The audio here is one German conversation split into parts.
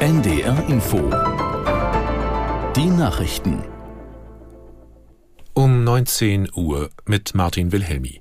NDR Info. Die Nachrichten. Um 19 Uhr mit Martin Wilhelmi.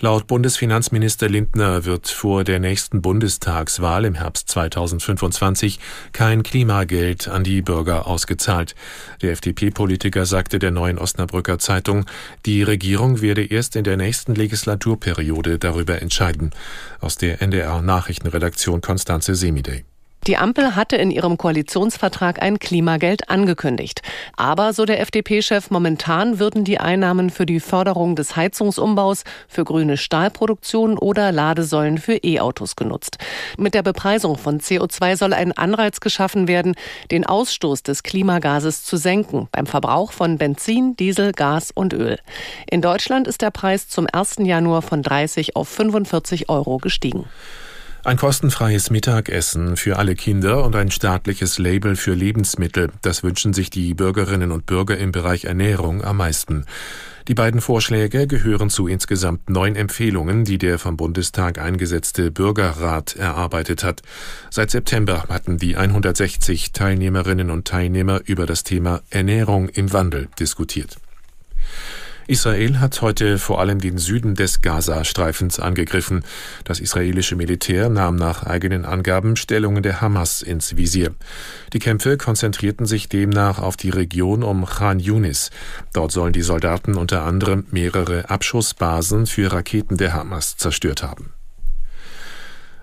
Laut Bundesfinanzminister Lindner wird vor der nächsten Bundestagswahl im Herbst 2025 kein Klimageld an die Bürger ausgezahlt. Der FDP-Politiker sagte der neuen Osnabrücker Zeitung, die Regierung werde erst in der nächsten Legislaturperiode darüber entscheiden. Aus der NDR Nachrichtenredaktion Konstanze Semidey. Die Ampel hatte in ihrem Koalitionsvertrag ein Klimageld angekündigt. Aber, so der FDP-Chef, momentan würden die Einnahmen für die Förderung des Heizungsumbaus, für grüne Stahlproduktion oder Ladesäulen für E-Autos genutzt. Mit der Bepreisung von CO2 soll ein Anreiz geschaffen werden, den Ausstoß des Klimagases zu senken beim Verbrauch von Benzin, Diesel, Gas und Öl. In Deutschland ist der Preis zum 1. Januar von 30 auf 45 Euro gestiegen. Ein kostenfreies Mittagessen für alle Kinder und ein staatliches Label für Lebensmittel, das wünschen sich die Bürgerinnen und Bürger im Bereich Ernährung am meisten. Die beiden Vorschläge gehören zu insgesamt neun Empfehlungen, die der vom Bundestag eingesetzte Bürgerrat erarbeitet hat. Seit September hatten die 160 Teilnehmerinnen und Teilnehmer über das Thema Ernährung im Wandel diskutiert. Israel hat heute vor allem den Süden des Gazastreifens angegriffen. Das israelische Militär nahm nach eigenen Angaben Stellungen der Hamas ins Visier. Die Kämpfe konzentrierten sich demnach auf die Region um Khan Yunis. Dort sollen die Soldaten unter anderem mehrere Abschussbasen für Raketen der Hamas zerstört haben.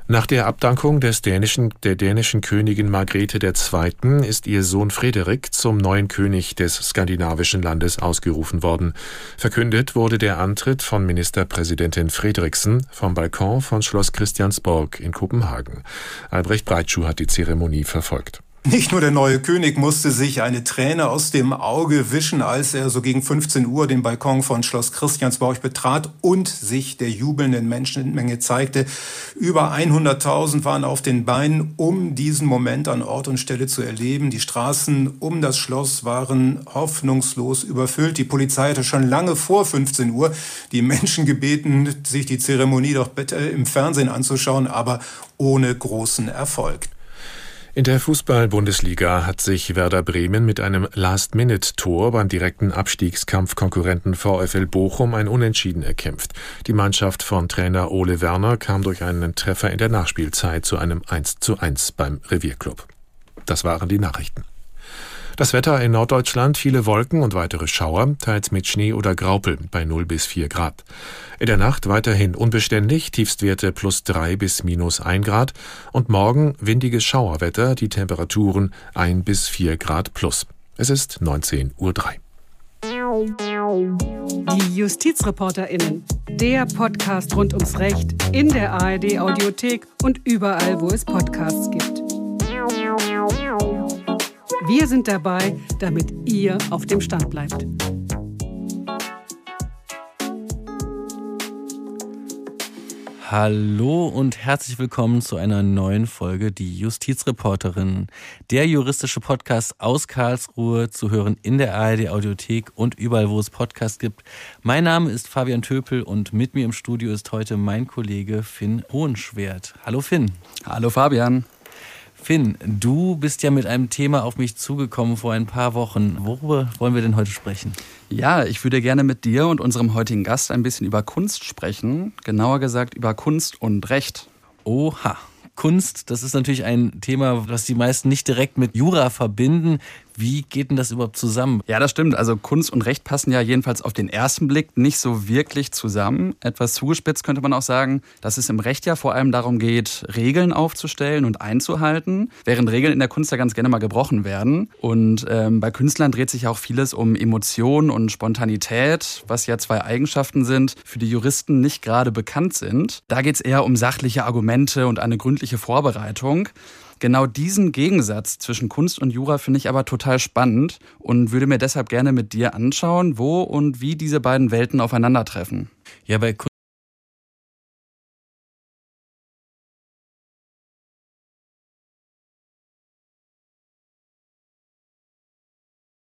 Nach der Abdankung des dänischen, der dänischen Königin Margrethe II. ist ihr Sohn Frederik zum neuen König des skandinavischen Landes ausgerufen worden. Verkündet wurde der Antritt von Ministerpräsidentin Frederiksen vom Balkon von Schloss Christiansborg in Kopenhagen. Albrecht Breitschuh hat die Zeremonie verfolgt. Nicht nur der neue König musste sich eine Träne aus dem Auge wischen, als er so gegen 15 Uhr den Balkon von Schloss Christiansborg betrat und sich der jubelnden Menschenmenge zeigte. Über 100.000 waren auf den Beinen, um diesen Moment an Ort und Stelle zu erleben. Die Straßen um das Schloss waren hoffnungslos überfüllt. Die Polizei hatte schon lange vor 15 Uhr die Menschen gebeten, sich die Zeremonie doch bitte im Fernsehen anzuschauen, aber ohne großen Erfolg. In der Fußball-Bundesliga hat sich Werder Bremen mit einem Last-Minute-Tor beim direkten Abstiegskampfkonkurrenten VfL Bochum ein Unentschieden erkämpft. Die Mannschaft von Trainer Ole Werner kam durch einen Treffer in der Nachspielzeit zu einem 1 zu 1 beim Revierclub. Das waren die Nachrichten. Das Wetter in Norddeutschland viele Wolken und weitere Schauer, teils mit Schnee oder Graupel bei 0 bis 4 Grad. In der Nacht weiterhin unbeständig, Tiefstwerte plus 3 bis minus 1 Grad und morgen windiges Schauerwetter, die Temperaturen 1 bis 4 Grad plus. Es ist 19.03 Uhr. Die JustizreporterInnen. Der Podcast rund ums Recht in der ARD Audiothek und überall, wo es Podcasts gibt. Wir sind dabei, damit ihr auf dem Stand bleibt. Hallo und herzlich willkommen zu einer neuen Folge Die Justizreporterin, der juristische Podcast aus Karlsruhe zu hören in der ARD Audiothek und überall, wo es Podcasts gibt. Mein Name ist Fabian Töpel und mit mir im Studio ist heute mein Kollege Finn Hohenschwert. Hallo Finn. Hallo Fabian. Finn, du bist ja mit einem Thema auf mich zugekommen vor ein paar Wochen. Worüber wollen wir denn heute sprechen? Ja, ich würde gerne mit dir und unserem heutigen Gast ein bisschen über Kunst sprechen. Genauer gesagt über Kunst und Recht. Oha. Kunst, das ist natürlich ein Thema, was die meisten nicht direkt mit Jura verbinden. Wie geht denn das überhaupt zusammen? Ja, das stimmt. Also Kunst und Recht passen ja jedenfalls auf den ersten Blick nicht so wirklich zusammen. Etwas zugespitzt könnte man auch sagen, dass es im Recht ja vor allem darum geht, Regeln aufzustellen und einzuhalten, während Regeln in der Kunst ja ganz gerne mal gebrochen werden. Und ähm, bei Künstlern dreht sich ja auch vieles um Emotionen und Spontanität, was ja zwei Eigenschaften sind, für die Juristen nicht gerade bekannt sind. Da geht es eher um sachliche Argumente und eine gründliche Vorbereitung. Genau diesen Gegensatz zwischen Kunst und Jura finde ich aber total spannend und würde mir deshalb gerne mit dir anschauen, wo und wie diese beiden Welten aufeinandertreffen. Ja, bei